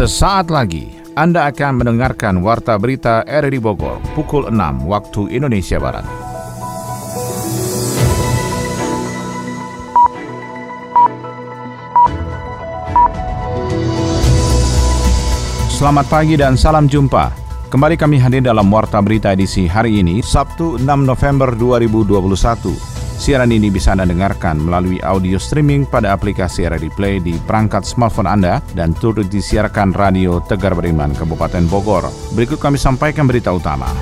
Sesaat lagi Anda akan mendengarkan Warta Berita RRI Bogor pukul 6 waktu Indonesia Barat. Selamat pagi dan salam jumpa. Kembali kami hadir dalam Warta Berita edisi hari ini, Sabtu 6 November 2021. Siaran ini bisa Anda dengarkan melalui audio streaming pada aplikasi RRI Play di perangkat smartphone Anda dan turut disiarkan Radio Tegar Beriman Kabupaten Bogor. Berikut kami sampaikan berita utama.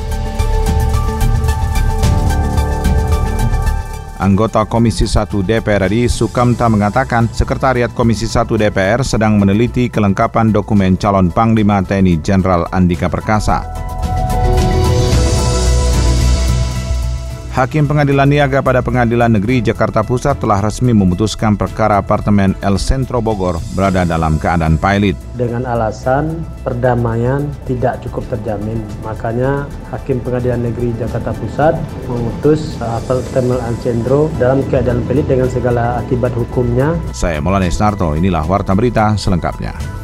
Anggota Komisi 1 DPR RI Sukamta mengatakan Sekretariat Komisi 1 DPR sedang meneliti kelengkapan dokumen calon Panglima TNI Jenderal Andika Perkasa. Hakim Pengadilan Niaga pada Pengadilan Negeri Jakarta Pusat telah resmi memutuskan perkara apartemen El Centro Bogor berada dalam keadaan pilot. Dengan alasan perdamaian tidak cukup terjamin, makanya Hakim Pengadilan Negeri Jakarta Pusat memutus apartemen El Centro dalam keadaan pilot dengan segala akibat hukumnya. Saya Maulana Snarto, inilah Warta Berita selengkapnya.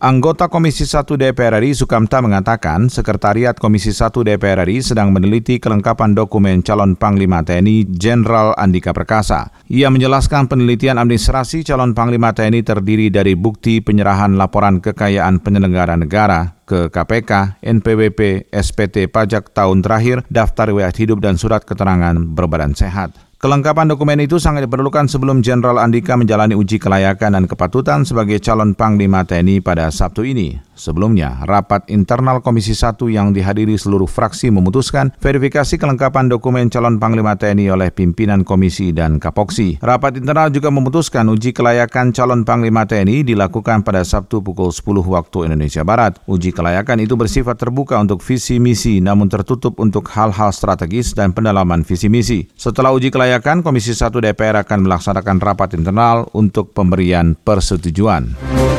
Anggota Komisi 1 DPR RI Sukamta mengatakan Sekretariat Komisi 1 DPR RI sedang meneliti kelengkapan dokumen calon Panglima TNI Jenderal Andika Perkasa. Ia menjelaskan penelitian administrasi calon Panglima TNI terdiri dari bukti penyerahan laporan kekayaan penyelenggara negara ke KPK, NPWP, SPT pajak tahun terakhir, daftar riwayat hidup dan surat keterangan berbadan sehat. Kelengkapan dokumen itu sangat diperlukan sebelum Jenderal Andika menjalani uji kelayakan dan kepatutan sebagai calon Panglima TNI pada Sabtu ini. Sebelumnya, rapat internal Komisi 1 yang dihadiri seluruh fraksi memutuskan verifikasi kelengkapan dokumen calon Panglima TNI oleh pimpinan komisi dan Kapoksi. Rapat internal juga memutuskan uji kelayakan calon Panglima TNI dilakukan pada Sabtu pukul 10 waktu Indonesia Barat. Uji kelayakan itu bersifat terbuka untuk visi misi namun tertutup untuk hal-hal strategis dan pendalaman visi misi. Setelah uji kelayakan, Komisi 1 DPR akan melaksanakan rapat internal untuk pemberian persetujuan.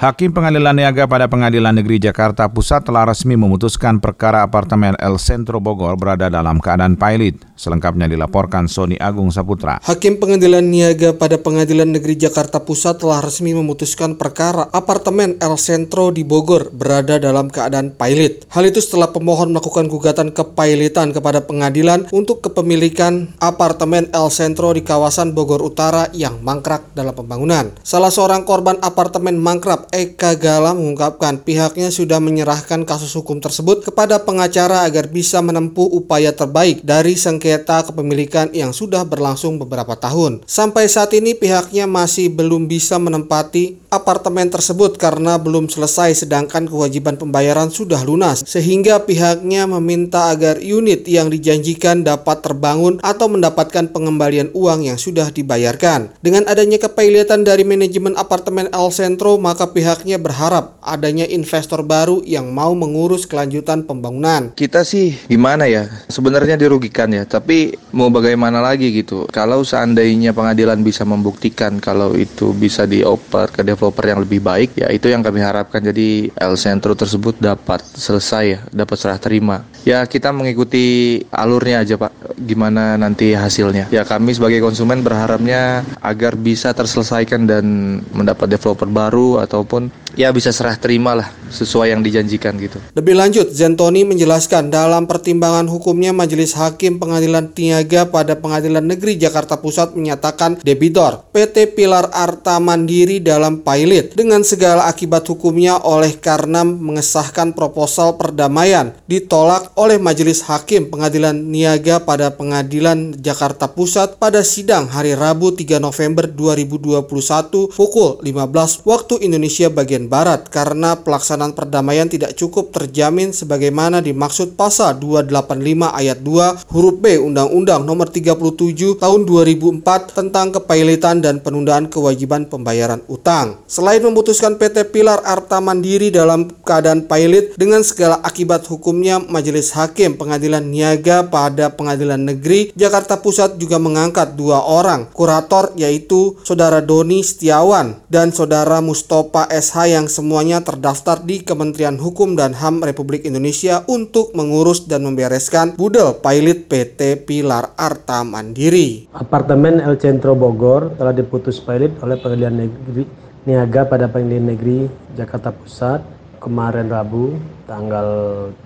Hakim Pengadilan Niaga pada Pengadilan Negeri Jakarta Pusat telah resmi memutuskan perkara apartemen El Centro Bogor berada dalam keadaan pilot. Selengkapnya dilaporkan Sony Agung Saputra. Hakim Pengadilan Niaga pada Pengadilan Negeri Jakarta Pusat telah resmi memutuskan perkara apartemen El Centro di Bogor berada dalam keadaan pilot. Hal itu setelah pemohon melakukan gugatan kepilotan kepada pengadilan untuk kepemilikan apartemen El Centro di kawasan Bogor Utara yang mangkrak dalam pembangunan. Salah seorang korban apartemen mangkrak Eka Gala mengungkapkan pihaknya sudah menyerahkan kasus hukum tersebut kepada pengacara agar bisa menempuh upaya terbaik dari sengketa kepemilikan yang sudah berlangsung beberapa tahun. Sampai saat ini pihaknya masih belum bisa menempati apartemen tersebut karena belum selesai sedangkan kewajiban pembayaran sudah lunas sehingga pihaknya meminta agar unit yang dijanjikan dapat terbangun atau mendapatkan pengembalian uang yang sudah dibayarkan. Dengan adanya kepailitan dari manajemen apartemen El Centro maka pihak pihaknya berharap adanya investor baru yang mau mengurus kelanjutan pembangunan. Kita sih gimana ya? Sebenarnya dirugikan ya, tapi mau bagaimana lagi gitu. Kalau seandainya pengadilan bisa membuktikan kalau itu bisa dioper ke developer yang lebih baik, ya itu yang kami harapkan. Jadi El Centro tersebut dapat selesai ya, dapat serah terima. Ya kita mengikuti alurnya aja Pak, gimana nanti hasilnya. Ya kami sebagai konsumen berharapnya agar bisa terselesaikan dan mendapat developer baru atau ataupun ya bisa serah terima lah sesuai yang dijanjikan gitu. Lebih lanjut, Zentoni menjelaskan dalam pertimbangan hukumnya Majelis Hakim Pengadilan Niaga pada Pengadilan Negeri Jakarta Pusat menyatakan debitor PT Pilar Arta Mandiri dalam pilot dengan segala akibat hukumnya oleh karena mengesahkan proposal perdamaian ditolak oleh Majelis Hakim Pengadilan Niaga pada Pengadilan Jakarta Pusat pada sidang hari Rabu 3 November 2021 pukul 15 waktu Indonesia Indonesia bagian Barat karena pelaksanaan perdamaian tidak cukup terjamin sebagaimana dimaksud pasal 285 ayat 2 huruf B Undang-Undang Nomor 37 Tahun 2004 tentang kepailitan dan penundaan kewajiban pembayaran utang. Selain memutuskan PT Pilar Arta Mandiri dalam keadaan pilot dengan segala akibat hukumnya Majelis Hakim Pengadilan Niaga pada Pengadilan Negeri Jakarta Pusat juga mengangkat dua orang kurator yaitu Saudara Doni Setiawan dan Saudara Mustafa SH yang semuanya terdaftar di Kementerian Hukum dan HAM Republik Indonesia untuk mengurus dan membereskan budel pilot PT Pilar Arta Mandiri. Apartemen El Centro Bogor telah diputus pilot oleh Pengadilan Negeri Niaga pada Pengadilan Negeri Jakarta Pusat kemarin Rabu tanggal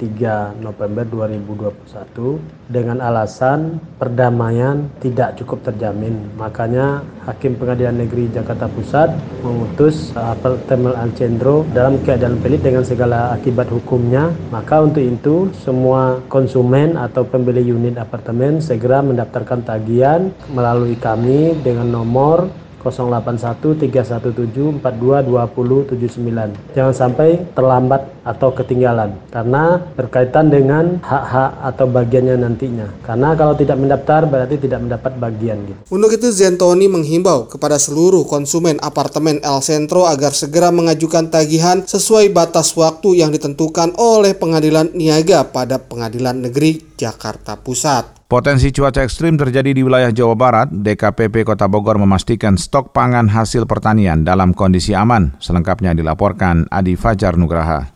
3 November 2021 dengan alasan perdamaian tidak cukup terjamin. Makanya Hakim Pengadilan Negeri Jakarta Pusat memutus apartemen Alcendro dalam keadaan pelit dengan segala akibat hukumnya. Maka untuk itu semua konsumen atau pembeli unit apartemen segera mendaftarkan tagihan melalui kami dengan nomor 081317422079. Jangan sampai terlambat atau ketinggalan karena berkaitan dengan hak-hak atau bagiannya nantinya. Karena kalau tidak mendaftar berarti tidak mendapat bagian gitu. Untuk itu Zentoni menghimbau kepada seluruh konsumen apartemen El Centro agar segera mengajukan tagihan sesuai batas waktu yang ditentukan oleh Pengadilan Niaga pada Pengadilan Negeri Jakarta Pusat. Potensi cuaca ekstrim terjadi di wilayah Jawa Barat. DKPP Kota Bogor memastikan stok pangan hasil pertanian dalam kondisi aman. Selengkapnya dilaporkan Adi Fajar Nugraha.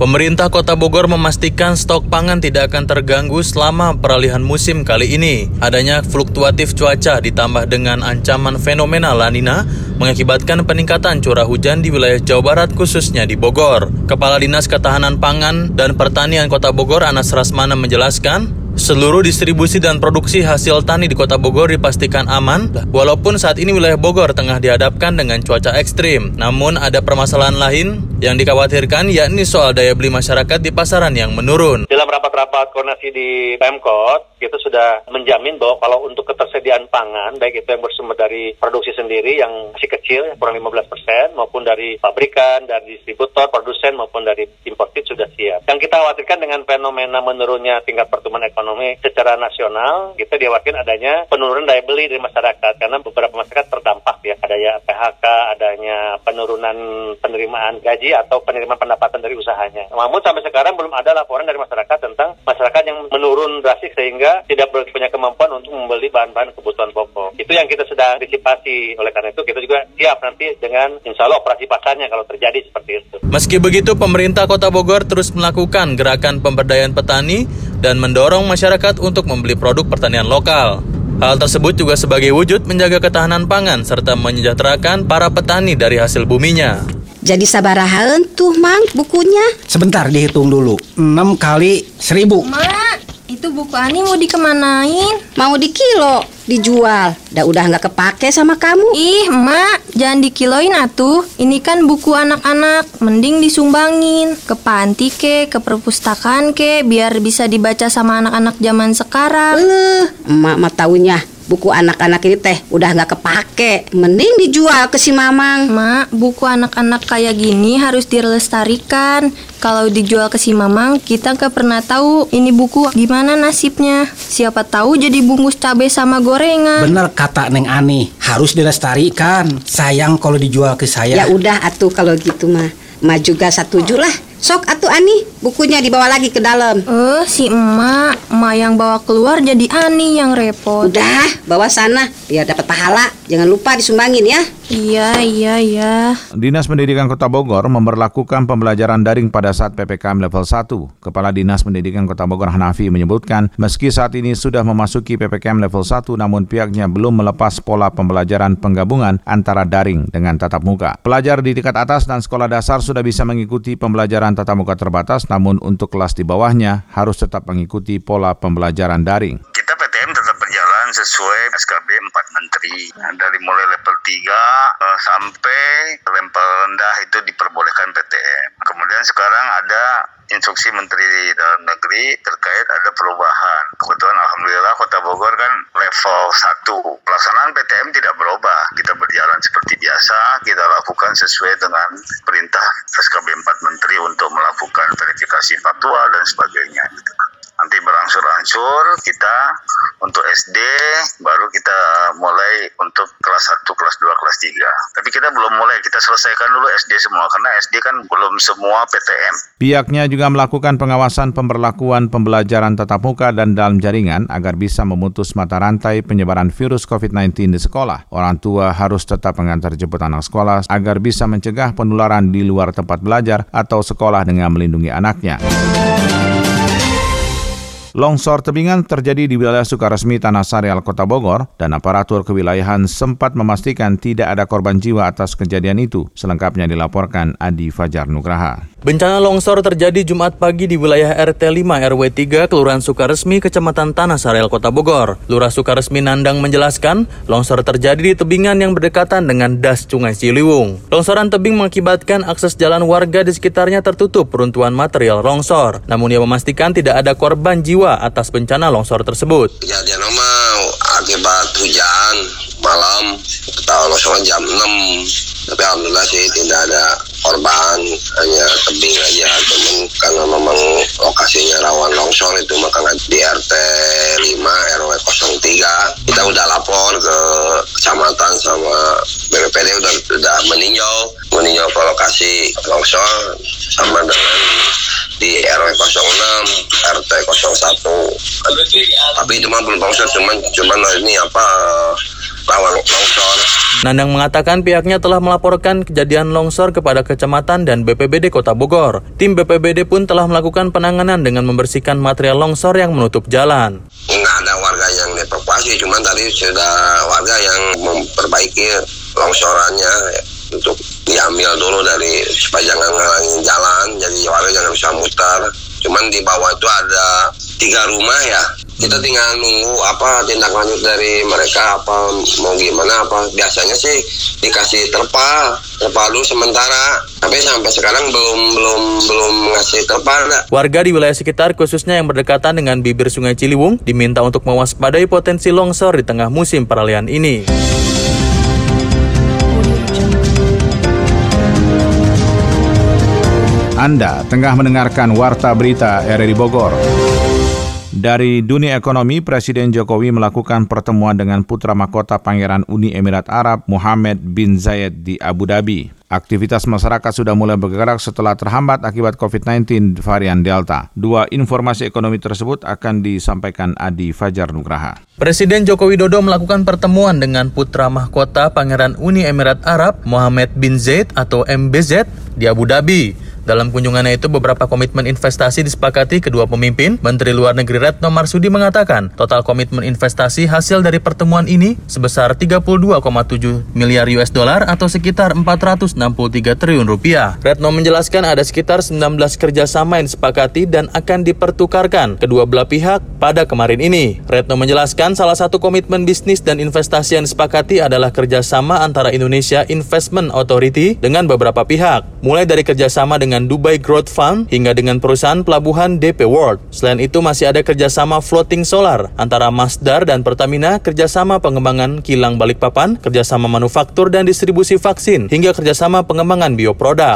Pemerintah Kota Bogor memastikan stok pangan tidak akan terganggu selama peralihan musim kali ini. Adanya fluktuatif cuaca ditambah dengan ancaman fenomena lanina mengakibatkan peningkatan curah hujan di wilayah Jawa Barat khususnya di Bogor. Kepala Dinas Ketahanan Pangan dan Pertanian Kota Bogor Anas Rasmana menjelaskan, Seluruh distribusi dan produksi hasil tani di kota Bogor dipastikan aman, walaupun saat ini wilayah Bogor tengah dihadapkan dengan cuaca ekstrim. Namun ada permasalahan lain yang dikhawatirkan yakni soal daya beli masyarakat di pasaran yang menurun. Dalam rapat-rapat koordinasi di Pemkot, kita sudah menjamin bahwa kalau untuk ketersediaan pangan, baik itu yang bersumber dari produksi sendiri yang masih kecil, kurang 15 persen, maupun dari pabrikan, dari distributor, produsen, maupun dari imported sudah siap. Yang kita khawatirkan dengan fenomena menurunnya tingkat pertumbuhan ekonomi secara nasional kita diwakilkan adanya penurunan daya beli dari masyarakat karena beberapa masyarakat terdampak ya adanya PHK, adanya penurunan penerimaan gaji atau penerimaan pendapatan dari usahanya. Namun sampai sekarang belum ada laporan dari masyarakat tentang masyarakat yang menurun drastis sehingga tidak punya kemampuan untuk membeli bahan-bahan kebutuhan pokok. Itu yang kita sedang antisipasi. Oleh karena itu kita juga siap nanti dengan insya Allah operasi pasarnya kalau terjadi seperti itu. Meski begitu, pemerintah Kota Bogor terus melakukan gerakan pemberdayaan petani dan mendorong masyarakat untuk membeli produk pertanian lokal. Hal tersebut juga sebagai wujud menjaga ketahanan pangan serta menyejahterakan para petani dari hasil buminya. Jadi sabarahan tuh mang bukunya? Sebentar dihitung dulu. 6 kali 1000. Mak, itu buku Ani mau dikemanain? Mau di kilo, dijual. Dah udah nggak kepake sama kamu. Ih, Mak, jangan dikiloin atuh. Ini kan buku anak-anak, mending disumbangin ke panti ke, ke perpustakaan ke, biar bisa dibaca sama anak-anak zaman sekarang. Eh, emak mah taunya buku anak-anak ini teh udah nggak kepake. Mending dijual ke si mamang. Mak buku anak-anak kayak gini harus dilestarikan. Kalau dijual ke si mamang kita nggak pernah tahu ini buku gimana nasibnya. Siapa tahu jadi bungkus cabai sama gorengan. Bener kata neng ani harus dilestarikan. Sayang kalau dijual ke saya. Ya udah atuh kalau gitu mah mah juga setuju lah Sok atuh Ani, bukunya dibawa lagi ke dalam. Eh, si emak, emak yang bawa keluar jadi Ani yang repot. Udah, bawa sana biar dapat pahala. Jangan lupa disumbangin ya. Iya, iya, iya. Dinas Pendidikan Kota Bogor memperlakukan pembelajaran daring pada saat PPKM level 1. Kepala Dinas Pendidikan Kota Bogor Hanafi menyebutkan, meski saat ini sudah memasuki PPKM level 1, namun pihaknya belum melepas pola pembelajaran penggabungan antara daring dengan tatap muka. Pelajar di tingkat atas dan sekolah dasar sudah bisa mengikuti pembelajaran tatap muka terbatas, namun untuk kelas di bawahnya harus tetap mengikuti pola pembelajaran daring. Kita PTM tetap berjalan sesuai SKB 4 Menteri. Dari mulai level 3 uh, sampai level rendah itu diperbolehkan PTM. Kemudian sekarang ada instruksi Menteri Dalam Negeri terkait ada perubahan. Kebetulan Alhamdulillah Kota Bogor kan level 1. Pelaksanaan PTM tidak berubah. Kita berjalan seperti biasa. Kita lakukan sesuai dengan perintah SKB 4 Menteri untuk melakukan verifikasi fatwa dan sebagainya. Nanti berangsur-angsur kita untuk SD baru kita mulai untuk kelas 1, kelas 2, kelas 3. Tapi kita belum mulai, kita selesaikan dulu SD semua karena SD kan belum semua PTM. Pihaknya juga melakukan pengawasan pemberlakuan pembelajaran tatap muka dan dalam jaringan agar bisa memutus mata rantai penyebaran virus COVID-19 di sekolah. Orang tua harus tetap mengantar jemput anak sekolah agar bisa mencegah penularan di luar tempat belajar atau sekolah dengan melindungi anaknya. Longsor tebingan terjadi di wilayah Sukaresmi Tanah Sareal, Kota Bogor, dan aparatur kewilayahan sempat memastikan tidak ada korban jiwa atas kejadian itu. Selengkapnya dilaporkan Adi Fajar Nugraha. Bencana longsor terjadi Jumat pagi di wilayah RT 5 RW 3 Kelurahan Sukaresmi, Kecamatan Tanah Sareal, Kota Bogor. Lurah Sukaresmi Nandang menjelaskan, longsor terjadi di tebingan yang berdekatan dengan das Sungai Ciliwung. Longsoran tebing mengakibatkan akses jalan warga di sekitarnya tertutup peruntuhan material longsor. Namun ia memastikan tidak ada korban jiwa jiwa atas bencana longsor tersebut. Kejadian normal akibat hujan malam kita longsoran jam 6 tapi alhamdulillah sih tidak ada korban hanya tebing aja. Temen karena memang lokasinya rawan longsor itu maka di RT 5 RW 03 kita udah lapor ke kecamatan sama BPPD udah, udah meninjau meninjau ke lokasi longsor sama dengan di RW 06 RT 01 tapi itu mah belum longsor cuman cuman ini apa rawan longsor. Nandang mengatakan pihaknya telah melaporkan kejadian longsor kepada kecamatan dan BPBD Kota Bogor. Tim BPBD pun telah melakukan penanganan dengan membersihkan material longsor yang menutup jalan. Nggak ada warga yang dievakuasi, cuman tadi sudah warga yang memperbaiki longsorannya untuk diambil dulu dari supaya jangan ngalangin jalan, jadi warga jangan bisa mutar. Cuman di bawah itu ada tiga rumah ya. Kita tinggal nunggu apa tindak lanjut dari mereka apa mau gimana apa. Biasanya sih dikasih terpal terpal dulu sementara. Tapi sampai sekarang belum belum belum ngasih terpal warga di wilayah sekitar khususnya yang berdekatan dengan bibir sungai Ciliwung diminta untuk mewaspadai potensi longsor di tengah musim peralihan ini Anda tengah mendengarkan Warta Berita RRI Bogor. Dari dunia ekonomi, Presiden Jokowi melakukan pertemuan dengan putra mahkota Pangeran Uni Emirat Arab Mohammed bin Zayed di Abu Dhabi. Aktivitas masyarakat sudah mulai bergerak setelah terhambat akibat COVID-19 varian Delta. Dua informasi ekonomi tersebut akan disampaikan Adi Fajar Nugraha. Presiden Joko Widodo melakukan pertemuan dengan putra mahkota Pangeran Uni Emirat Arab Mohammed bin Zayed atau MBZ di Abu Dhabi. Dalam kunjungannya itu beberapa komitmen investasi disepakati kedua pemimpin. Menteri Luar Negeri Retno Marsudi mengatakan total komitmen investasi hasil dari pertemuan ini sebesar 32,7 miliar US dollar atau sekitar 463 triliun rupiah. Retno menjelaskan ada sekitar 19 kerjasama yang disepakati dan akan dipertukarkan kedua belah pihak pada kemarin ini. Retno menjelaskan salah satu komitmen bisnis dan investasi yang disepakati adalah kerjasama antara Indonesia Investment Authority dengan beberapa pihak, mulai dari kerjasama dengan dengan Dubai Growth Fund hingga dengan perusahaan pelabuhan DP World. Selain itu masih ada kerjasama floating solar antara Masdar dan Pertamina, kerjasama pengembangan kilang Balikpapan, kerjasama manufaktur dan distribusi vaksin, hingga kerjasama pengembangan bioproduk.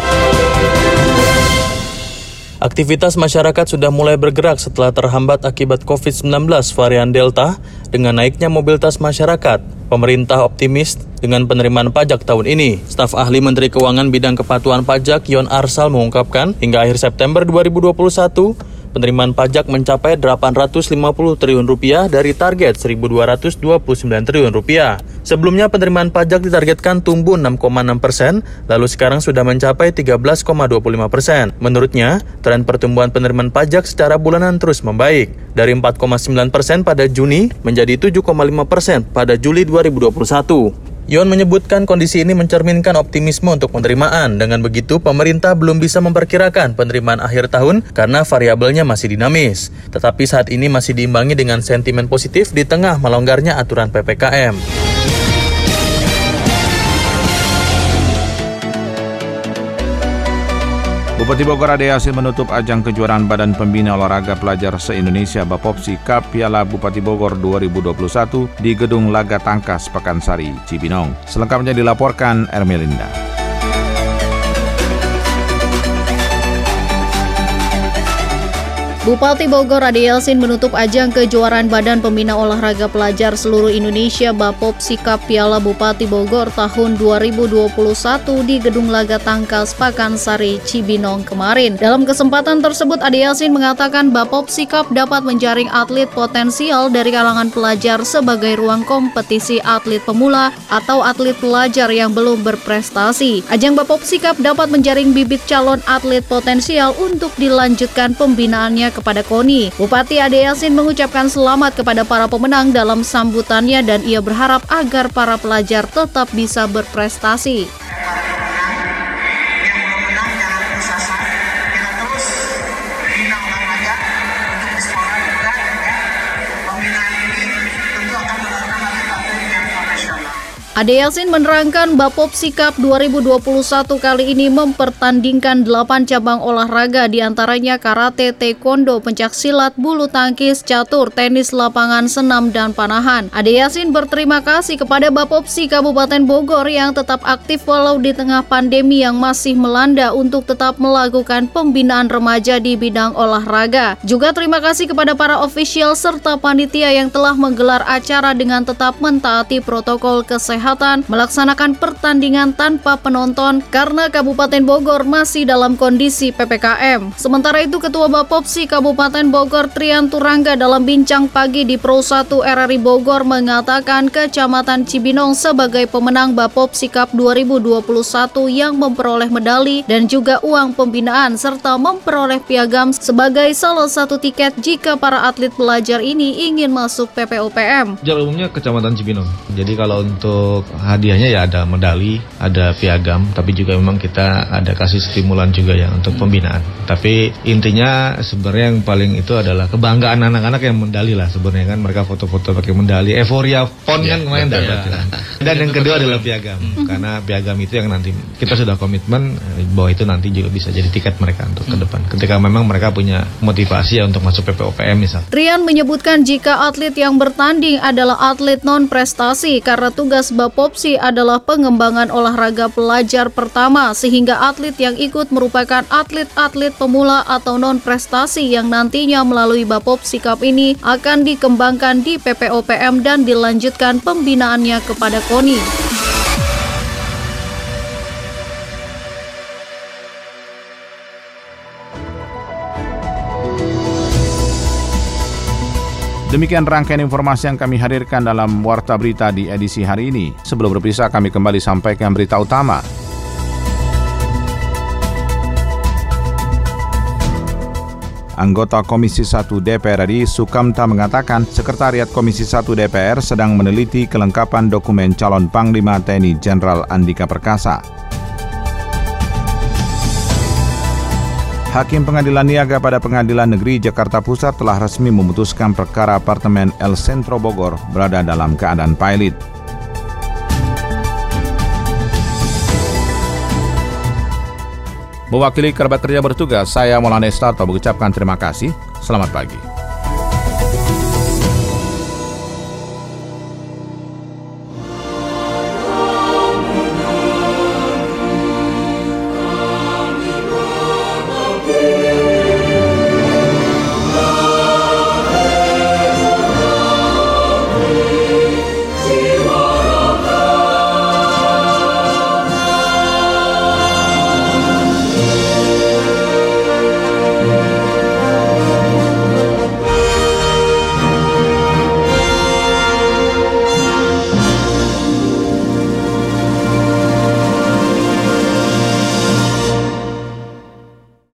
Aktivitas masyarakat sudah mulai bergerak setelah terhambat akibat COVID-19 varian Delta dengan naiknya mobilitas masyarakat. Pemerintah optimis dengan penerimaan pajak tahun ini. Staf ahli Menteri Keuangan bidang kepatuhan pajak Yon Arsal mengungkapkan hingga akhir September 2021 penerimaan pajak mencapai 850 triliun rupiah dari target 1.229 triliun rupiah. Sebelumnya penerimaan pajak ditargetkan tumbuh 6,6 persen, lalu sekarang sudah mencapai 13,25 persen. Menurutnya, tren pertumbuhan penerimaan pajak secara bulanan terus membaik, dari 4,9 persen pada Juni menjadi 7,5 persen pada Juli 2021. Yon menyebutkan kondisi ini mencerminkan optimisme untuk penerimaan. Dengan begitu, pemerintah belum bisa memperkirakan penerimaan akhir tahun karena variabelnya masih dinamis. Tetapi saat ini masih diimbangi dengan sentimen positif di tengah melonggarnya aturan PPKM. Bupati Bogor Ade Yasin menutup ajang kejuaraan Badan Pembina Olahraga Pelajar se-Indonesia Bapopsi Cup Piala Bupati Bogor 2021 di Gedung Laga Tangkas Pekansari, Cibinong. Selengkapnya dilaporkan Ermelinda. Bupati Bogor Ade Yelsin menutup ajang kejuaraan Badan Pembina Olahraga Pelajar Seluruh Indonesia Bapop Sikap Piala Bupati Bogor tahun 2021 di Gedung Laga Tangkas Pakansari Cibinong kemarin. Dalam kesempatan tersebut Ade Yelsin mengatakan Bapop Sikap dapat menjaring atlet potensial dari kalangan pelajar sebagai ruang kompetisi atlet pemula atau atlet pelajar yang belum berprestasi. Ajang Bapop Sikap dapat menjaring bibit calon atlet potensial untuk dilanjutkan pembinaannya kepada KONI. Bupati Ade Yasin mengucapkan selamat kepada para pemenang dalam sambutannya dan ia berharap agar para pelajar tetap bisa berprestasi. Ade Yasin menerangkan Bapop Sikap 2021 kali ini mempertandingkan 8 cabang olahraga di antaranya karate, taekwondo, pencak silat, bulu tangkis, catur, tenis lapangan, senam, dan panahan. Ade Yasin berterima kasih kepada Bapopsi Kabupaten Bogor yang tetap aktif walau di tengah pandemi yang masih melanda untuk tetap melakukan pembinaan remaja di bidang olahraga. Juga terima kasih kepada para ofisial serta panitia yang telah menggelar acara dengan tetap mentaati protokol kesehatan Kesehatan melaksanakan pertandingan tanpa penonton karena Kabupaten Bogor masih dalam kondisi PPKM. Sementara itu Ketua Bapopsi Kabupaten Bogor Trian Turangga dalam bincang pagi di Pro 1 RRI Bogor mengatakan Kecamatan Cibinong sebagai pemenang Bapopsi Cup 2021 yang memperoleh medali dan juga uang pembinaan serta memperoleh piagam sebagai salah satu tiket jika para atlet pelajar ini ingin masuk PPOPM. Jalur umumnya Kecamatan Cibinong. Jadi kalau untuk untuk hadiahnya ya ada medali, ada piagam, tapi juga memang kita ada kasih stimulan juga ya untuk pembinaan. Tapi intinya sebenarnya yang paling itu adalah kebanggaan anak-anak yang medali lah sebenarnya kan mereka foto-foto pakai medali, euforia pon ya, kan kemarin dapat. Ya. Dan yang kedua adalah piagam, hmm. karena piagam itu yang nanti kita sudah komitmen eh, bahwa itu nanti juga bisa jadi tiket mereka untuk ke hmm. depan. Ketika memang mereka punya motivasi ya untuk masuk PPOPM misal. Rian menyebutkan jika atlet yang bertanding adalah atlet non prestasi karena tugas Bapopsi adalah pengembangan olahraga pelajar pertama sehingga atlet yang ikut merupakan atlet-atlet pemula atau non-prestasi yang nantinya melalui Bapopsi Cup ini akan dikembangkan di PPOPM dan dilanjutkan pembinaannya kepada KONI. Demikian rangkaian informasi yang kami hadirkan dalam Warta Berita di edisi hari ini. Sebelum berpisah, kami kembali sampaikan berita utama. Anggota Komisi 1 DPR RI Sukamta mengatakan Sekretariat Komisi 1 DPR sedang meneliti kelengkapan dokumen calon Panglima TNI Jenderal Andika Perkasa. Hakim Pengadilan Niaga pada Pengadilan Negeri Jakarta Pusat telah resmi memutuskan perkara apartemen El Centro Bogor berada dalam keadaan pilot. Mewakili kerabat kerja bertugas, saya Maulana Estarto mengucapkan terima kasih. Selamat pagi.